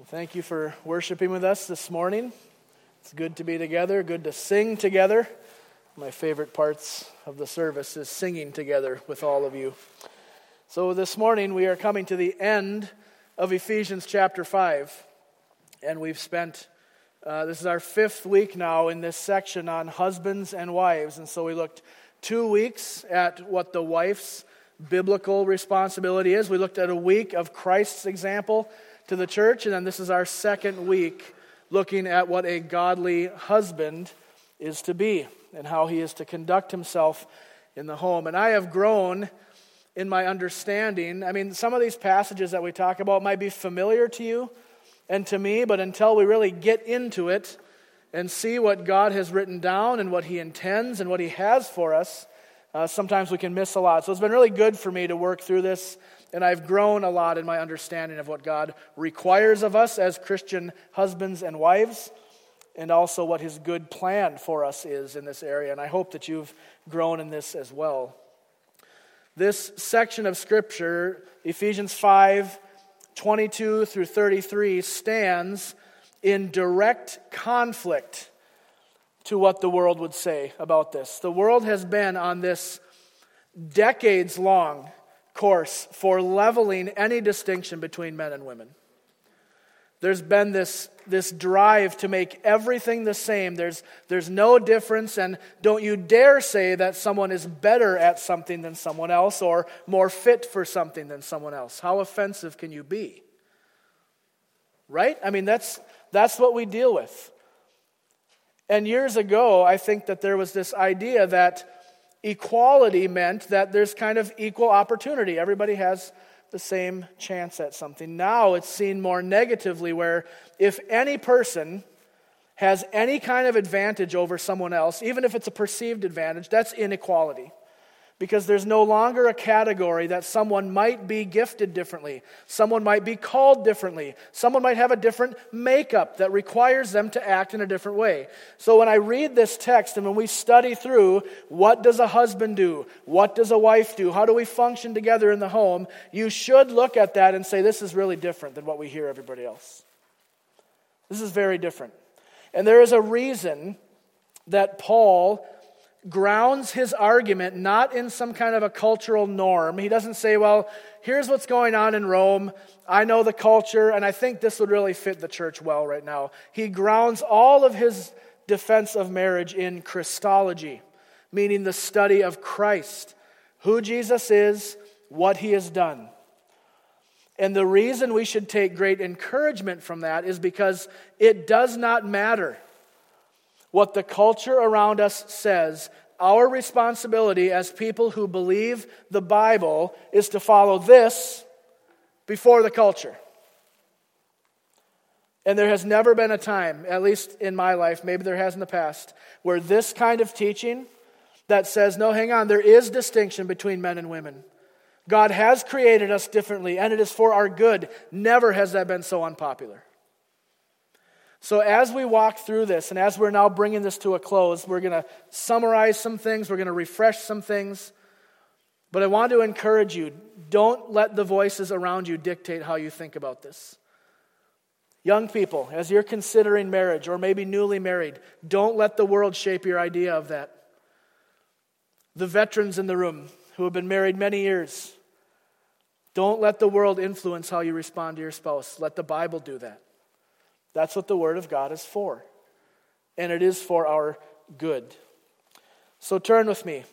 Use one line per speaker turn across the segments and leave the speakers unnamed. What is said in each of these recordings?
Well, thank you for worshiping with us this morning. It's good to be together, good to sing together. My favorite parts of the service is singing together with all of you. So, this morning we are coming to the end of Ephesians chapter 5. And we've spent, uh, this is our fifth week now in this section on husbands and wives. And so we looked two weeks at what the wife's biblical responsibility is. We looked at a week of Christ's example to the church, and then this is our second week looking at what a godly husband is to be and how he is to conduct himself in the home. And I have grown in my understanding. I mean, some of these passages that we talk about might be familiar to you and to me, but until we really get into it and see what God has written down and what he intends and what he has for us, uh, sometimes we can miss a lot. So it's been really good for me to work through this and I've grown a lot in my understanding of what God requires of us as Christian husbands and wives, and also what His good plan for us is in this area. And I hope that you've grown in this as well. This section of Scripture, Ephesians 5 22 through 33, stands in direct conflict to what the world would say about this. The world has been on this decades long course for leveling any distinction between men and women. There's been this, this drive to make everything the same. There's, there's no difference, and don't you dare say that someone is better at something than someone else or more fit for something than someone else. How offensive can you be? Right? I mean, that's, that's what we deal with. And years ago, I think that there was this idea that Equality meant that there's kind of equal opportunity. Everybody has the same chance at something. Now it's seen more negatively, where if any person has any kind of advantage over someone else, even if it's a perceived advantage, that's inequality because there's no longer a category that someone might be gifted differently. Someone might be called differently. Someone might have a different makeup that requires them to act in a different way. So when I read this text and when we study through what does a husband do? What does a wife do? How do we function together in the home? You should look at that and say, this is really different than what we hear everybody else. This is very different. And there is a reason that Paul grounds his argument not in some kind of a cultural norm. He doesn't say, well, here's what's going on in Rome. I know the culture, and I think this would really fit the church well right now. He grounds all of his defense of marriage in Christology, meaning the study of Christ, who Jesus is, what he has done. And the reason we should take great encouragement from that is because it does not matter what the culture around us says, our responsibility as people who believe the Bible is to follow this before the culture. And there has never been a time, at least in my life, maybe there has in the past, where this kind of teaching that says, no, hang on, there is distinction between men and women. God has created us differently, and it is for our good. Never has that been so unpopular. So, as we walk through this, and as we're now bringing this to a close, we're going to summarize some things, we're going to refresh some things. But I want to encourage you don't let the voices around you dictate how you think about this. Young people, as you're considering marriage or maybe newly married, don't let the world shape your idea of that. The veterans in the room who have been married many years, don't let the world influence how you respond to your spouse. Let the Bible do that. That's what the Word of God is for. And it is for our good. So turn with me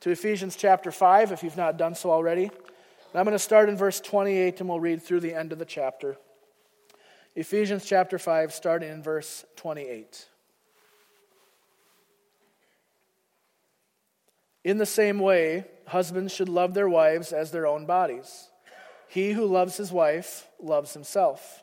to Ephesians chapter 5 if you've not done so already. And I'm going to start in verse 28 and we'll read through the end of the chapter. Ephesians chapter 5, starting in verse 28. In the same way, husbands should love their wives as their own bodies. He who loves his wife loves himself.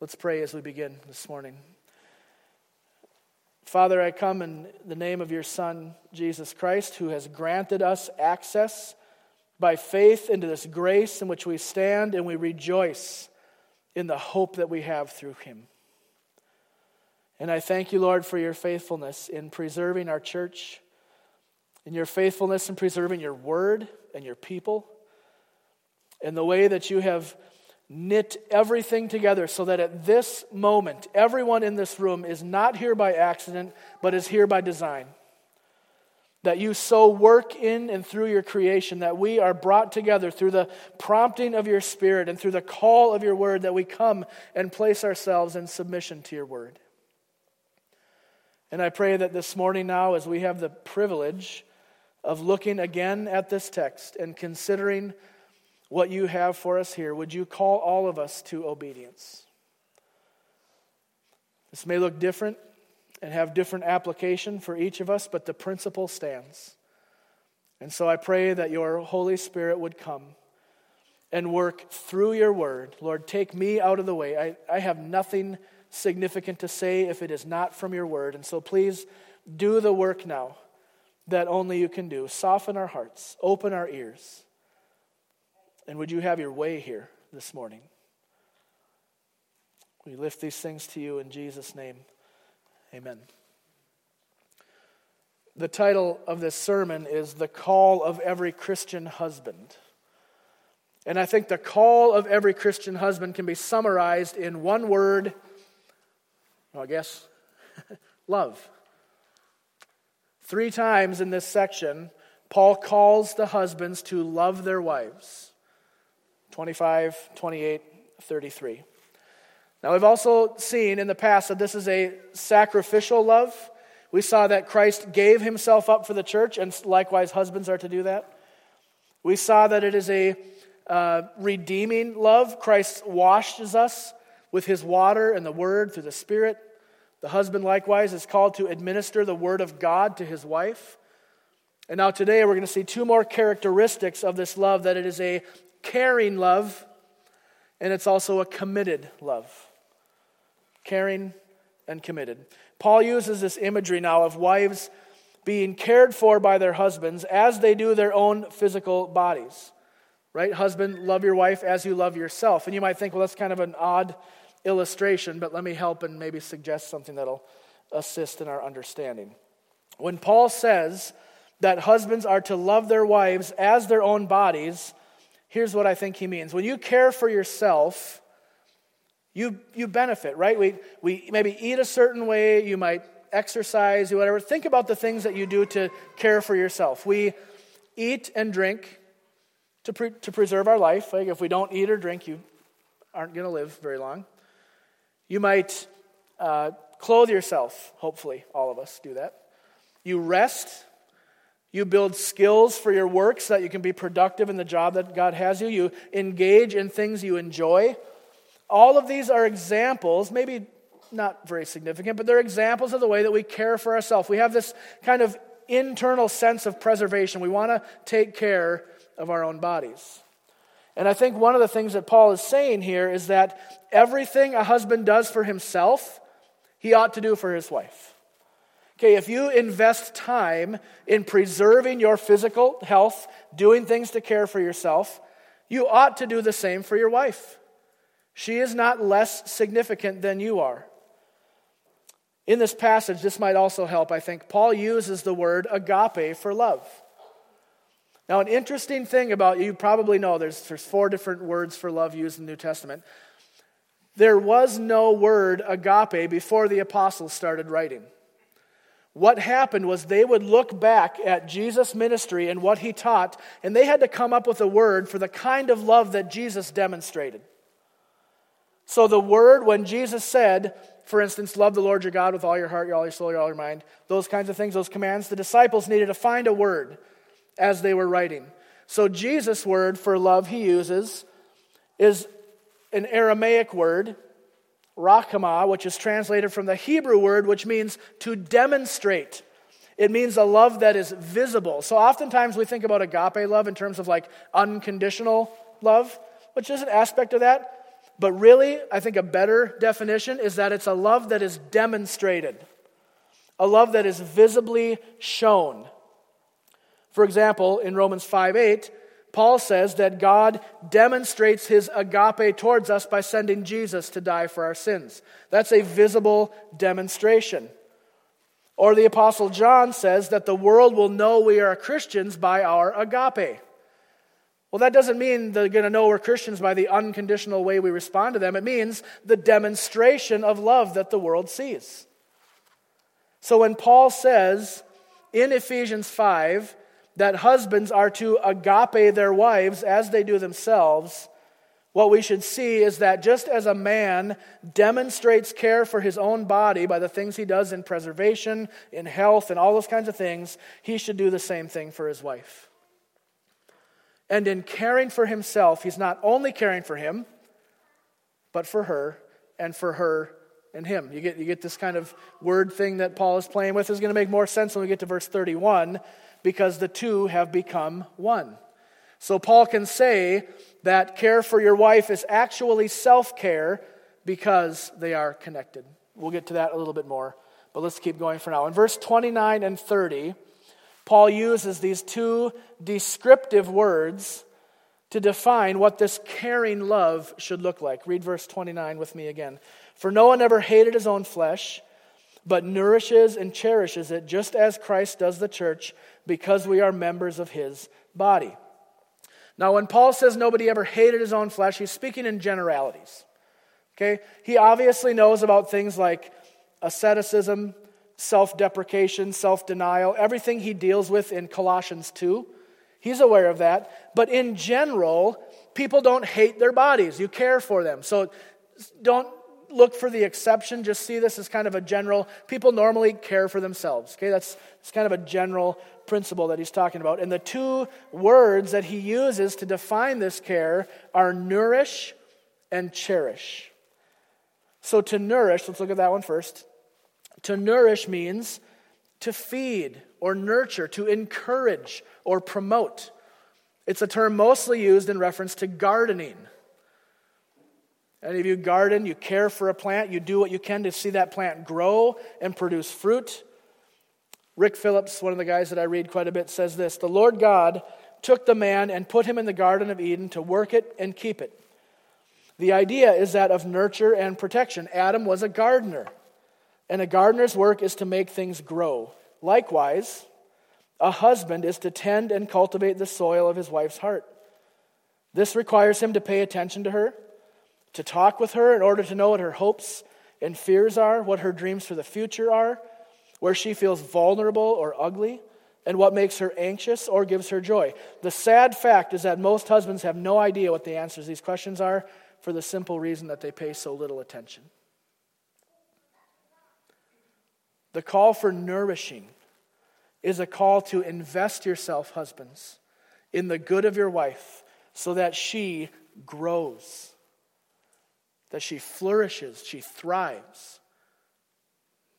Let's pray as we begin this morning. Father, I come in the name of your Son, Jesus Christ, who has granted us access by faith into this grace in which we stand and we rejoice in the hope that we have through him. And I thank you, Lord, for your faithfulness in preserving our church, in your faithfulness in preserving your word and your people, and the way that you have knit everything together so that at this moment, everyone in this room is not here by accident, but is here by design. That you so work in and through your creation that we are brought together through the prompting of your Spirit and through the call of your word, that we come and place ourselves in submission to your word. And I pray that this morning, now, as we have the privilege of looking again at this text and considering what you have for us here, would you call all of us to obedience? This may look different and have different application for each of us, but the principle stands. And so I pray that your Holy Spirit would come and work through your word. Lord, take me out of the way. I, I have nothing significant to say if it is not from your word. And so please do the work now that only you can do. Soften our hearts, open our ears. And would you have your way here this morning? We lift these things to you in Jesus' name. Amen. The title of this sermon is The Call of Every Christian Husband. And I think the call of every Christian husband can be summarized in one word, well, I guess, love. Three times in this section, Paul calls the husbands to love their wives. 25, 28, 33. Now, we've also seen in the past that this is a sacrificial love. We saw that Christ gave himself up for the church, and likewise, husbands are to do that. We saw that it is a uh, redeeming love. Christ washes us with his water and the word through the Spirit. The husband, likewise, is called to administer the word of God to his wife. And now, today, we're going to see two more characteristics of this love that it is a caring love, and it's also a committed love. Caring and committed. Paul uses this imagery now of wives being cared for by their husbands as they do their own physical bodies. Right? Husband, love your wife as you love yourself. And you might think, well, that's kind of an odd illustration, but let me help and maybe suggest something that'll assist in our understanding. When Paul says that husbands are to love their wives as their own bodies, here's what I think he means. When you care for yourself, you, you benefit, right? We, we maybe eat a certain way, you might exercise, you whatever. Think about the things that you do to care for yourself. We eat and drink to, pre- to preserve our life. Like if we don't eat or drink, you aren't going to live very long. You might uh, clothe yourself, hopefully, all of us do that. You rest you build skills for your work so that you can be productive in the job that God has you. You engage in things you enjoy. All of these are examples, maybe not very significant, but they're examples of the way that we care for ourselves. We have this kind of internal sense of preservation. We want to take care of our own bodies. And I think one of the things that Paul is saying here is that everything a husband does for himself, he ought to do for his wife. Okay, if you invest time in preserving your physical health, doing things to care for yourself, you ought to do the same for your wife. She is not less significant than you are. In this passage, this might also help, I think. Paul uses the word agape for love. Now, an interesting thing about you probably know there's, there's four different words for love used in the New Testament. There was no word agape before the apostles started writing what happened was they would look back at Jesus' ministry and what he taught, and they had to come up with a word for the kind of love that Jesus demonstrated. So, the word, when Jesus said, for instance, love the Lord your God with all your heart, all your soul, all your mind, those kinds of things, those commands, the disciples needed to find a word as they were writing. So, Jesus' word for love he uses is an Aramaic word rachama, which is translated from the Hebrew word, which means to demonstrate. It means a love that is visible. So oftentimes we think about agape love in terms of like unconditional love, which is an aspect of that. But really, I think a better definition is that it's a love that is demonstrated. a love that is visibly shown. For example, in Romans 5 8, Paul says that God demonstrates his agape towards us by sending Jesus to die for our sins. That's a visible demonstration. Or the Apostle John says that the world will know we are Christians by our agape. Well, that doesn't mean they're going to know we're Christians by the unconditional way we respond to them. It means the demonstration of love that the world sees. So when Paul says in Ephesians 5 that husbands are to agape their wives as they do themselves, what we should see is that just as a man demonstrates care for his own body by the things he does in preservation, in health, and all those kinds of things, he should do the same thing for his wife. And in caring for himself, he's not only caring for him, but for her, and for her and him. You get, you get this kind of word thing that Paul is playing with. is going to make more sense when we get to verse 31 because the two have become one. So Paul can say that care for your wife is actually self care because they are connected. We'll get to that a little bit more, but let's keep going for now. In verse 29 and 30, Paul uses these two descriptive words to define what this caring love should look like. Read verse 29 with me again. For no one ever hated his own flesh, but nourishes and cherishes it, just as Christ does the church, because we are members of his body. Now, when Paul says nobody ever hated his own flesh, he's speaking in generalities. Okay? He obviously knows about things like asceticism, self deprecation, self denial, everything he deals with in Colossians 2. He's aware of that. But in general, people don't hate their bodies. You care for them. So don't look for the exception. Just see this as kind of a general. People normally care for themselves. Okay, that's it's kind of a general principle that he's talking about. And the two words that he uses to define this care are nourish and cherish. So to nourish, let's look at that one first. To nourish means to feed or nurture, to encourage or promote. It's a term mostly used in reference to gardening. Any of you garden, you care for a plant, you do what you can to see that plant grow and produce fruit. Rick Phillips, one of the guys that I read quite a bit, says this The Lord God took the man and put him in the Garden of Eden to work it and keep it. The idea is that of nurture and protection. Adam was a gardener, and a gardener's work is to make things grow. Likewise, a husband is to tend and cultivate the soil of his wife's heart. This requires him to pay attention to her to talk with her in order to know what her hopes and fears are, what her dreams for the future are, where she feels vulnerable or ugly, and what makes her anxious or gives her joy. The sad fact is that most husbands have no idea what the answers to these questions are for the simple reason that they pay so little attention. The call for nourishing is a call to invest yourself, husbands, in the good of your wife so that she grows that she flourishes, she thrives,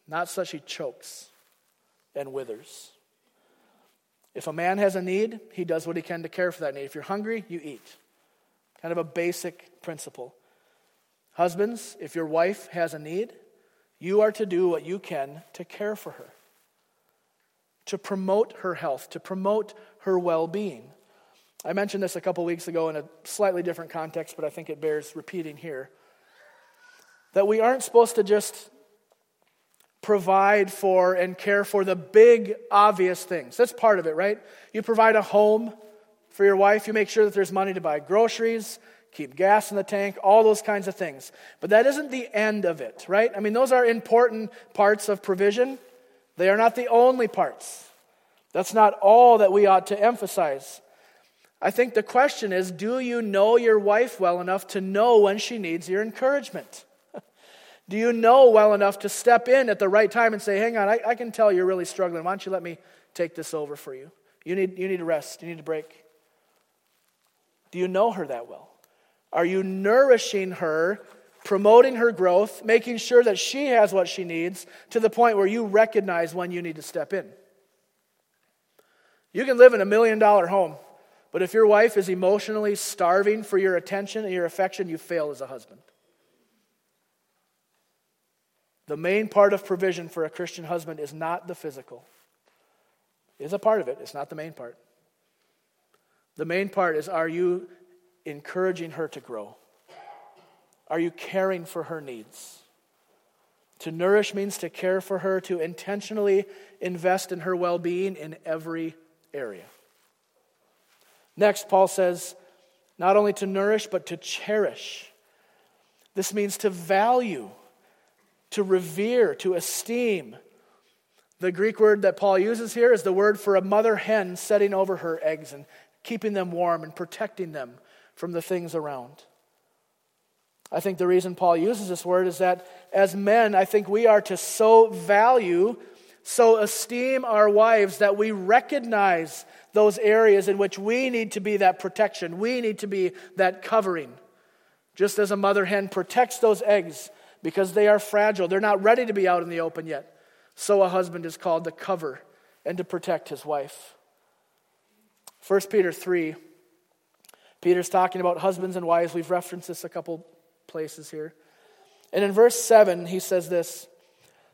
not so she chokes and withers. If a man has a need, he does what he can to care for that need. If you're hungry, you eat. Kind of a basic principle. Husbands, if your wife has a need, you are to do what you can to care for her, to promote her health, to promote her well being. I mentioned this a couple weeks ago in a slightly different context, but I think it bears repeating here that we aren't supposed to just provide for and care for the big, obvious things. That's part of it, right? You provide a home for your wife, you make sure that there's money to buy groceries, keep gas in the tank, all those kinds of things. But that isn't the end of it, right? I mean, those are important parts of provision. They are not the only parts. That's not all that we ought to emphasize. I think the question is do you know your wife well enough to know when she needs your encouragement? Do you know well enough to step in at the right time and say, hang on, I, I can tell you're really struggling. Why don't you let me take this over for you? You need, you need a rest. You need a break. Do you know her that well? Are you nourishing her, promoting her growth, making sure that she has what she needs to the point where you recognize when you need to step in? You can live in a million dollar home, but if your wife is emotionally starving for your attention and your affection, you fail as a husband. The main part of provision for a Christian husband is not the physical. It is a part of it, it's not the main part. The main part is are you encouraging her to grow? Are you caring for her needs? To nourish means to care for her, to intentionally invest in her well being in every area. Next, Paul says, not only to nourish, but to cherish. This means to value, to revere, to esteem. The Greek word that Paul uses here is the word for a mother hen setting over her eggs and keeping them warm and protecting them from the things around. I think the reason Paul uses this word is that as men, I think we are to so value, so esteem our wives that we recognize those areas in which we need to be that protection. We need to be that covering. Just as a mother hen protects those eggs because they are fragile, they're not ready to be out in the open yet. So a husband is called to cover and to protect his wife. 1 Peter 3, Peter's talking about husbands and wives. We've referenced this a couple places here. And in verse 7, he says this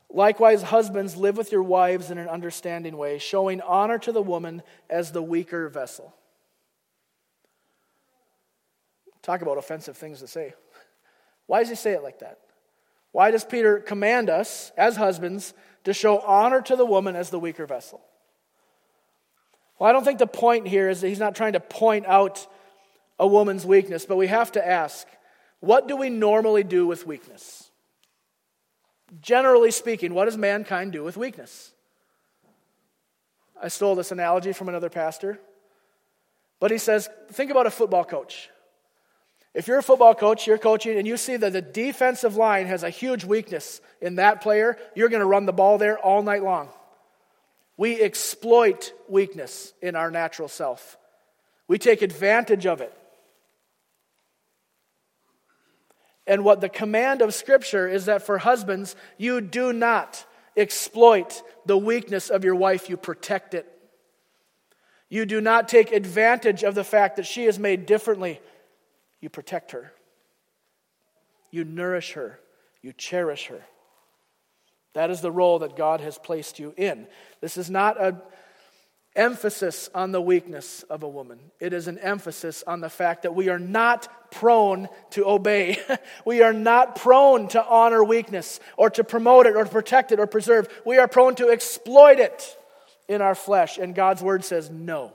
Likewise, husbands, live with your wives in an understanding way, showing honor to the woman as the weaker vessel. Talk about offensive things to say. Why does he say it like that? Why does Peter command us, as husbands, to show honor to the woman as the weaker vessel? Well, I don't think the point here is that he's not trying to point out a woman's weakness, but we have to ask what do we normally do with weakness? Generally speaking, what does mankind do with weakness? I stole this analogy from another pastor. But he says, think about a football coach. If you're a football coach, you're coaching, and you see that the defensive line has a huge weakness in that player, you're going to run the ball there all night long. We exploit weakness in our natural self, we take advantage of it. And what the command of Scripture is that for husbands, you do not exploit the weakness of your wife, you protect it. You do not take advantage of the fact that she is made differently, you protect her. You nourish her, you cherish her. That is the role that God has placed you in. This is not an emphasis on the weakness of a woman. It is an emphasis on the fact that we are not prone to obey. we are not prone to honor weakness or to promote it or to protect it or preserve. We are prone to exploit it in our flesh. And God's word says no.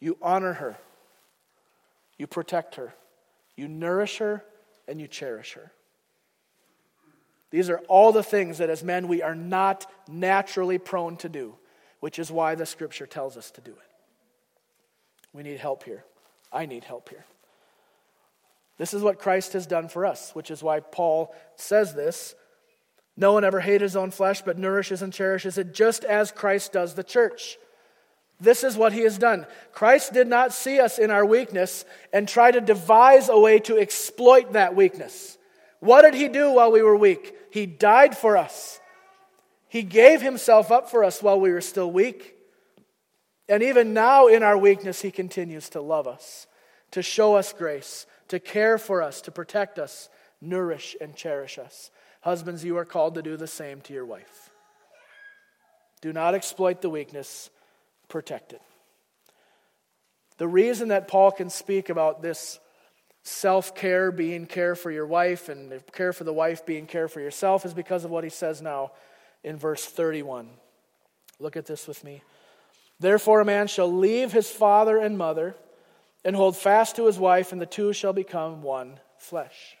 You honor her, you protect her, you nourish her, and you cherish her. These are all the things that as men we are not naturally prone to do which is why the scripture tells us to do it. We need help here. I need help here. This is what Christ has done for us, which is why Paul says this. No one ever hated his own flesh, but nourishes and cherishes it just as Christ does the church. This is what he has done. Christ did not see us in our weakness and try to devise a way to exploit that weakness. What did he do while we were weak? He died for us. He gave himself up for us while we were still weak. And even now, in our weakness, He continues to love us, to show us grace, to care for us, to protect us, nourish, and cherish us. Husbands, you are called to do the same to your wife. Do not exploit the weakness, protect it. The reason that Paul can speak about this self care being care for your wife and care for the wife being care for yourself is because of what he says now in verse 31. Look at this with me. Therefore, a man shall leave his father and mother and hold fast to his wife, and the two shall become one flesh.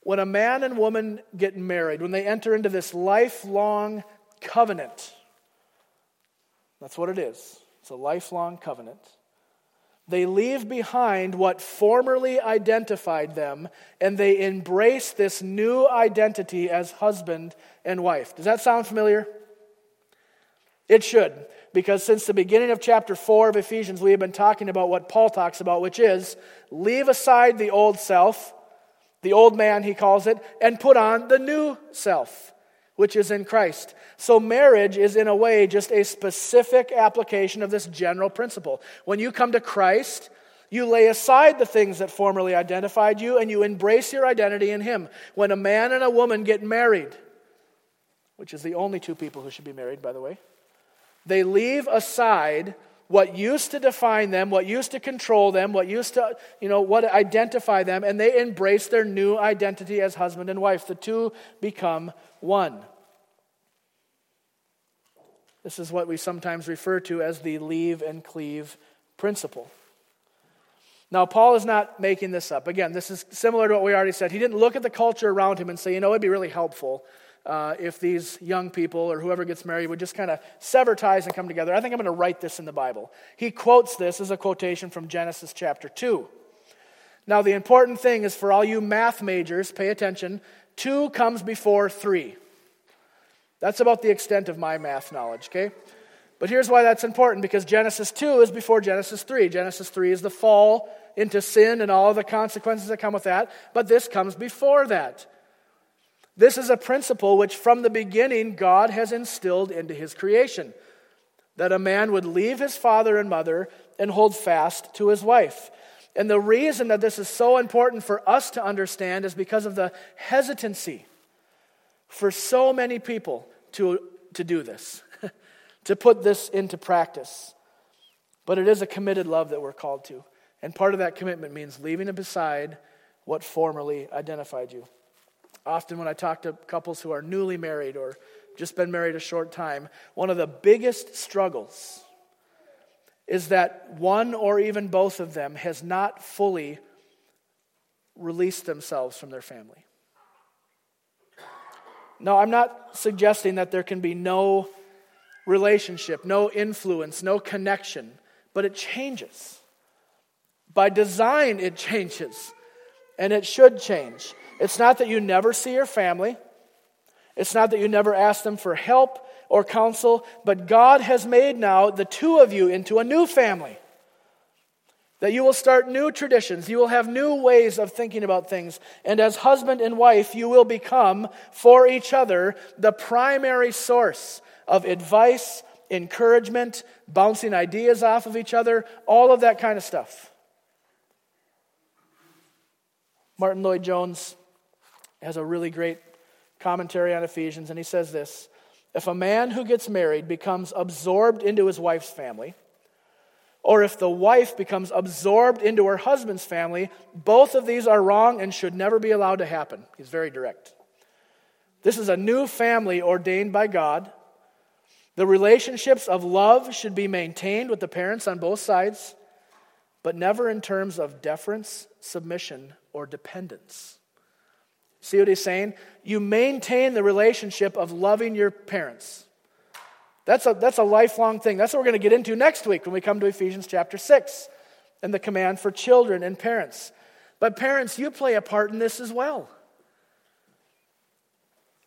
When a man and woman get married, when they enter into this lifelong covenant, that's what it is. It's a lifelong covenant. They leave behind what formerly identified them and they embrace this new identity as husband and wife. Does that sound familiar? It should, because since the beginning of chapter 4 of Ephesians, we have been talking about what Paul talks about, which is leave aside the old self, the old man, he calls it, and put on the new self which is in Christ. So, marriage is in a way just a specific application of this general principle. When you come to Christ, You lay aside the things that formerly identified you and you embrace your identity in Him. When a man and a woman get married, which is the only two people who should be married, by the way, they leave aside what used to define them, what used to control them, what used to, you know, what identify them, and they embrace their new identity as husband and wife. The two become one. This is what we sometimes refer to as the leave and cleave principle. Now, Paul is not making this up. Again, this is similar to what we already said. He didn't look at the culture around him and say, you know, it'd be really helpful uh, if these young people or whoever gets married would just kind of sever ties and come together. I think I'm going to write this in the Bible. He quotes this as a quotation from Genesis chapter 2. Now, the important thing is for all you math majors, pay attention. Two comes before three. That's about the extent of my math knowledge, okay? But here's why that's important because Genesis 2 is before Genesis 3. Genesis 3 is the fall into sin and all the consequences that come with that, but this comes before that. This is a principle which from the beginning God has instilled into his creation that a man would leave his father and mother and hold fast to his wife. And the reason that this is so important for us to understand is because of the hesitancy for so many people to, to do this, to put this into practice. But it is a committed love that we're called to. And part of that commitment means leaving aside what formerly identified you. Often, when I talk to couples who are newly married or just been married a short time, one of the biggest struggles is that one or even both of them has not fully released themselves from their family. No, I'm not suggesting that there can be no relationship, no influence, no connection, but it changes. By design, it changes, and it should change. It's not that you never see your family, it's not that you never ask them for help or counsel, but God has made now the two of you into a new family that you will start new traditions. You will have new ways of thinking about things. And as husband and wife, you will become for each other the primary source of advice, encouragement, bouncing ideas off of each other, all of that kind of stuff. Martyn Lloyd-Jones has a really great commentary on Ephesians, and he says this If a man who gets married becomes absorbed into his wife's family, or if the wife becomes absorbed into her husband's family, both of these are wrong and should never be allowed to happen. He's very direct. This is a new family ordained by God. The relationships of love should be maintained with the parents on both sides, but never in terms of deference, submission, or dependence. See what he's saying? You maintain the relationship of loving your parents. That's a, that's a lifelong thing. That's what we're going to get into next week when we come to Ephesians chapter 6 and the command for children and parents. But parents, you play a part in this as well.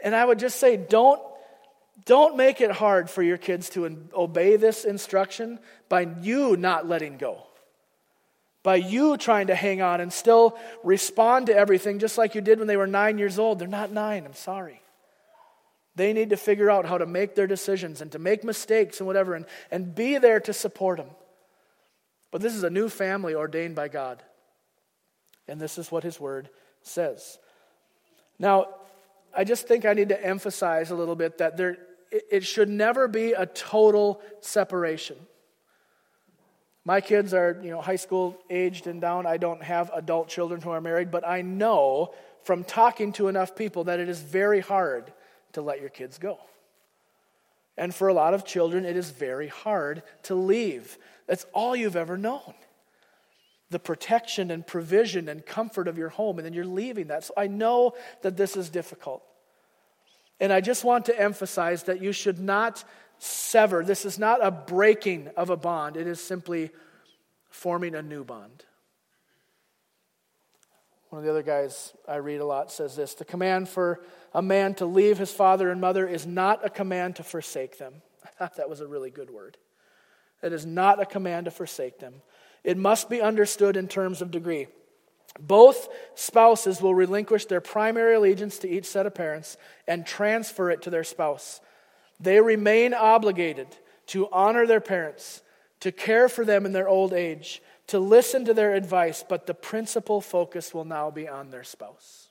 And I would just say, don't, don't make it hard for your kids to obey this instruction by you not letting go. By you trying to hang on and still respond to everything just like you did when they were nine years old. They're not nine, I'm sorry. They need to figure out how to make their decisions and to make mistakes and whatever and, and be there to support them. But this is a new family ordained by God. And this is what His Word says. Now, I just think I need to emphasize a little bit that there, it should never be a total separation. My kids are, you know, high school aged and down. I don't have adult children who are married, but I know from talking to enough people that it is very hard to let your kids go. And for a lot of children, it is very hard to leave. That's all you've ever known. The protection and provision and comfort of your home, and then you're leaving that. So I know that this is difficult. And I just want to emphasize that you should not sever. This is not a breaking of a bond, it is simply forming a new bond. One of the other guys I read a lot says this The command for a man to leave his father and mother is not a command to forsake them. I thought that was a really good word. It is not a command to forsake them. It must be understood in terms of degree. Both spouses will relinquish their primary allegiance to each set of parents and transfer it to their spouse. They remain obligated to honor their parents, to care for them in their old age, to listen to their advice, but the principal focus will now be on their spouse.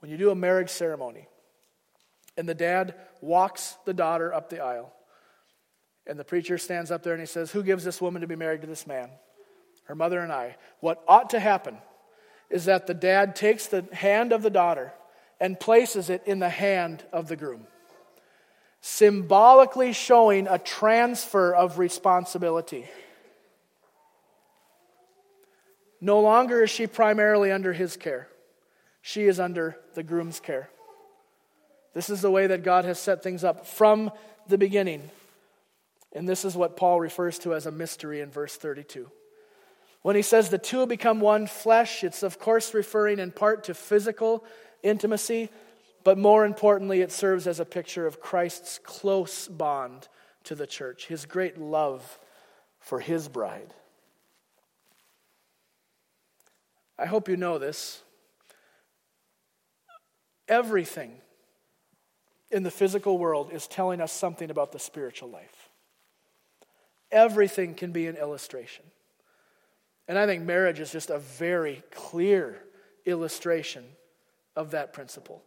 When you do a marriage ceremony, and the dad walks the daughter up the aisle, and the preacher stands up there and he says, Who gives this woman to be married to this man? Her mother and I. What ought to happen is that the dad takes the hand of the daughter and places it in the hand of the groom, symbolically showing a transfer of responsibility. No longer is she primarily under his care, she is under the groom's care. This is the way that God has set things up from the beginning. And this is what Paul refers to as a mystery in verse 32. When he says the two become one flesh, it's of course referring in part to physical intimacy, but more importantly, it serves as a picture of Christ's close bond to the church, his great love for his bride. I hope you know this. Everything in the physical world is telling us something about the spiritual life. Everything can be an illustration. And I think marriage is just a very clear illustration of that principle.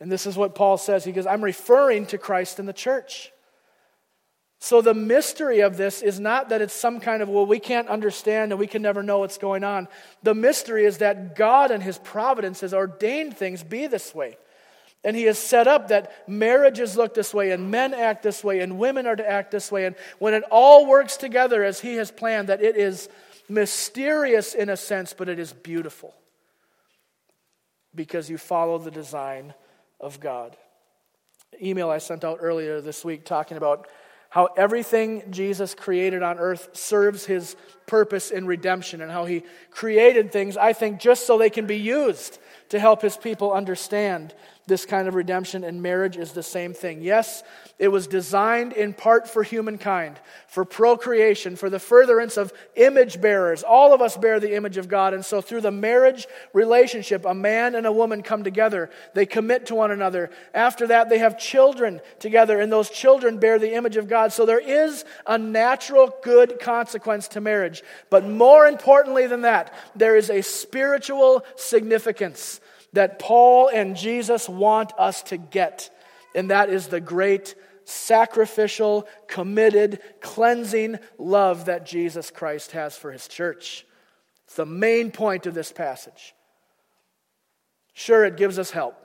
And this is what Paul says. He goes, I'm referring to Christ and the church. So the mystery of this is not that it's some kind of, well, we can't understand and we can never know what's going on. The mystery is that God and his providence has ordained things be this way. And he has set up that marriages look this way, and men act this way, and women are to act this way. And when it all works together as he has planned, that it is mysterious in a sense, but it is beautiful because you follow the design of God. Email I sent out earlier this week talking about how everything Jesus created on earth serves his purpose in redemption and how he created things, I think, just so they can be used to help his people understand this kind of redemption, and marriage is the same thing. Yes, it was designed in part for humankind, for procreation, for the furtherance of image bearers. All of us bear the image of God, and so through the marriage relationship, a man and a woman come together. They commit to one another. After that, they have children together, and those children bear the image of God. So there is a natural good consequence to marriage. But more importantly than that, there is a spiritual significance that Paul and Jesus want us to get, and that is the great sacrificial, committed, cleansing love that Jesus Christ has for his church. It's the main point of this passage. Sure, it gives us help,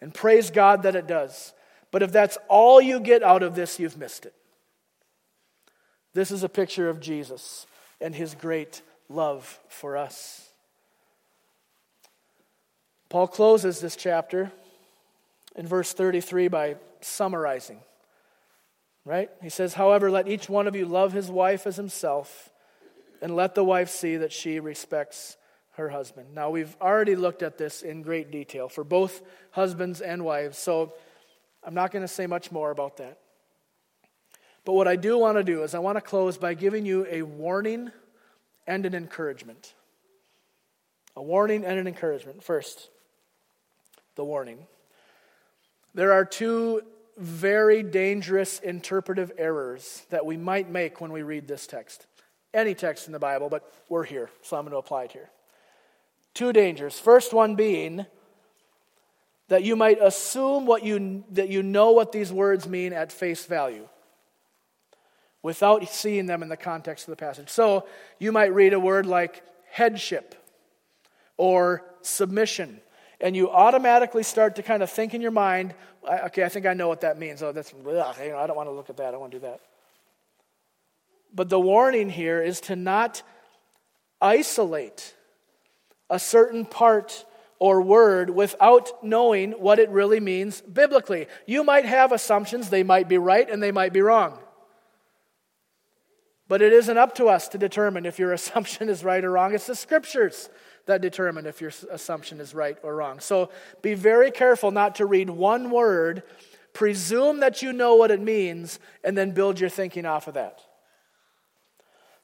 and praise God that it does. But if that's all you get out of this, you've missed it. This is a picture of Jesus and his great love for us. Paul closes this chapter in verse 33 by summarizing. Right? He says, However, let each one of you love his wife as himself, and let the wife see that she respects her husband. Now, we've already looked at this in great detail for both husbands and wives, so I'm not going to say much more about that. But what I do want to do is I want to close by giving you a warning and an encouragement. A warning and an encouragement. First, the warning. There are two very dangerous interpretive errors that we might make when we read this text. Any text in the Bible, but we're here, so I'm going to apply it here. Two dangers. First one being that you might assume what you, that you know what these words mean at face value without seeing them in the context of the passage. So you might read a word like headship or submission and you automatically start to kind of think in your mind, okay, I think I know what that means. Oh, that's, ugh, you know, I don't want to look at that. I don't want to do that. But the warning here is to not isolate a certain part or word without knowing what it really means biblically. You might have assumptions, they might be right and they might be wrong. But it isn't up to us to determine if your assumption is right or wrong. It's the scriptures that determine if your assumption is right or wrong. So be very careful not to read one word, presume that you know what it means, and then build your thinking off of that.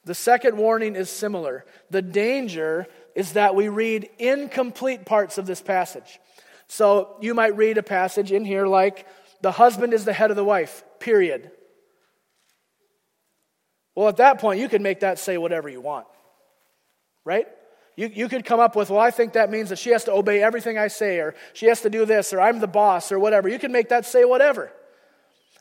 The second warning is similar. The danger is that we read incomplete parts of this passage. So you might read a passage in here like, the husband is the head of the wife, period. Well, at that point, you can make that say whatever you want, right? You, you could come up with, well, I think that means that she has to obey everything I say, or she has to do this, or I'm the boss, or whatever. You can make that say whatever.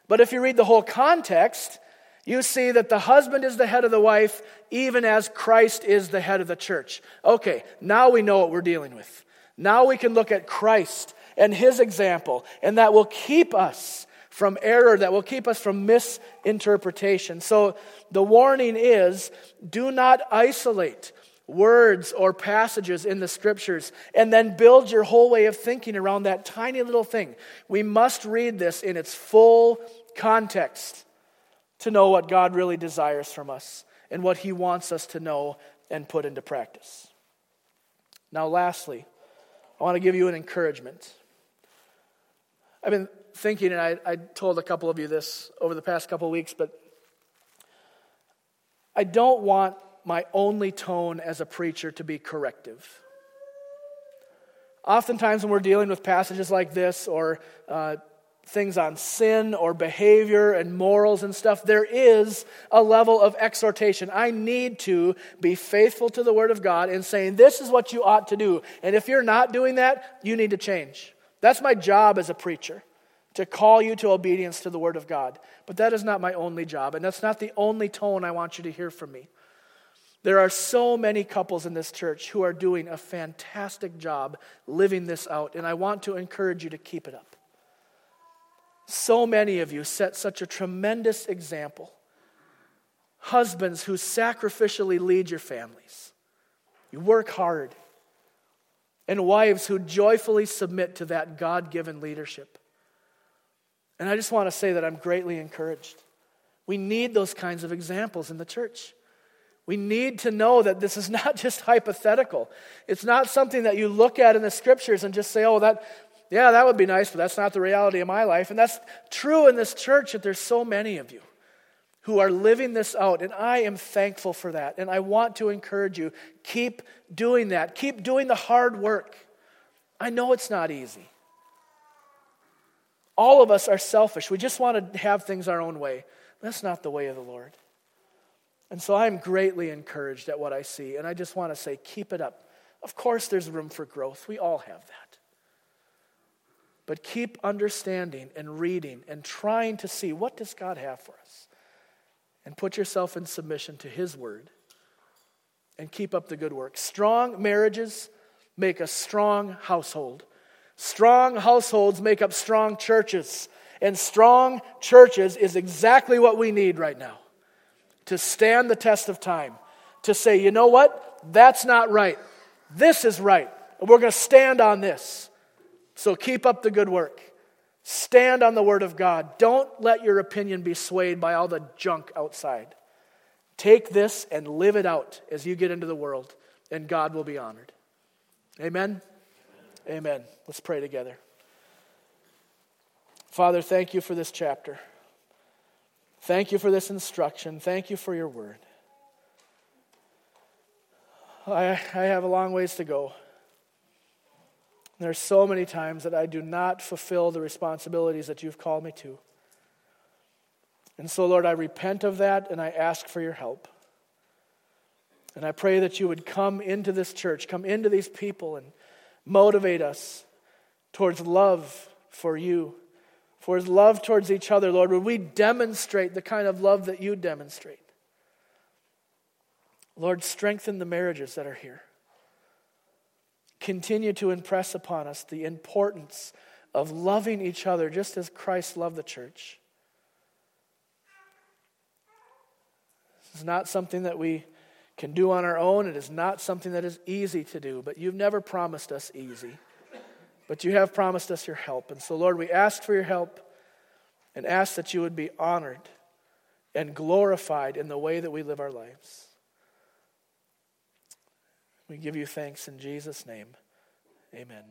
But if you read the whole context, you see that the husband is the head of the wife, even as Christ is the head of the church. Okay, now we know what we're dealing with. Now we can look at Christ and his example, and that will keep us from error, that will keep us from misinterpretation. So the warning is do not isolate words or passages in the scriptures and then build your whole way of thinking around that tiny little thing. We must read this in its full context to know what God really desires from us and what He wants us to know and put into practice. Now, lastly, I want to give you an encouragement. I've been thinking, and I, I told a couple of you this over the past couple of weeks, but I don't want my only tone as a preacher to be corrective. Oftentimes, when we're dealing with passages like this or uh, things on sin or behavior and morals and stuff, there is a level of exhortation. I need to be faithful to the Word of God in saying, this is what you ought to do. And if you're not doing that, you need to change. That's my job as a preacher, to call you to obedience to the Word of God. But that is not my only job, and that's not the only tone I want you to hear from me. There are so many couples in this church who are doing a fantastic job living this out, and I want to encourage you to keep it up. So many of you set such a tremendous example. Husbands who sacrificially lead your families, you work hard, and wives who joyfully submit to that God given leadership. And I just want to say that I'm greatly encouraged. We need those kinds of examples in the church. We need to know that this is not just hypothetical. It's not something that you look at in the scriptures and just say, oh, that, yeah, that would be nice, but that's not the reality of my life. And that's true in this church that there's so many of you who are living this out. And I am thankful for that. And I want to encourage you keep doing that, keep doing the hard work. I know it's not easy. All of us are selfish. We just want to have things our own way. That's not the way of the Lord. And so I'm greatly encouraged at what I see, and I just want to say, keep it up. Of course, there's room for growth. We all have that. But keep understanding and reading and trying to see what does God have for us. And put yourself in submission to His word and keep up the good work. Strong marriages make a strong household. Strong households make up strong churches. And strong churches is exactly what we need right now to stand the test of time, to say, you know what? That's not right. This is right. And we're going to stand on this. So keep up the good work. Stand on the Word of God. Don't let your opinion be swayed by all the junk outside. Take this and live it out as you get into the world, and God will be honored. Amen? Amen. Let's pray together. Father, thank you for this chapter. Thank you for this instruction. Thank you for your word. I, I have a long ways to go. There's so many times that I do not fulfill the responsibilities that you've called me to. And so, Lord, I repent of that and I ask for your help. And I pray that you would come into this church, come into these people, and motivate us towards love for you for his love towards each other, Lord, would we demonstrate the kind of love that you demonstrate? Lord, strengthen the marriages that are here. Continue to impress upon us the importance of loving each other just as Christ loved the church. This is not something that we can do on our own. It is not something that is easy to do, but you've never promised us easy but you have promised us your help. And so, Lord, we ask for your help and ask that you would be honored and glorified in the way that we live our lives. We give you thanks in Jesus' name. Amen.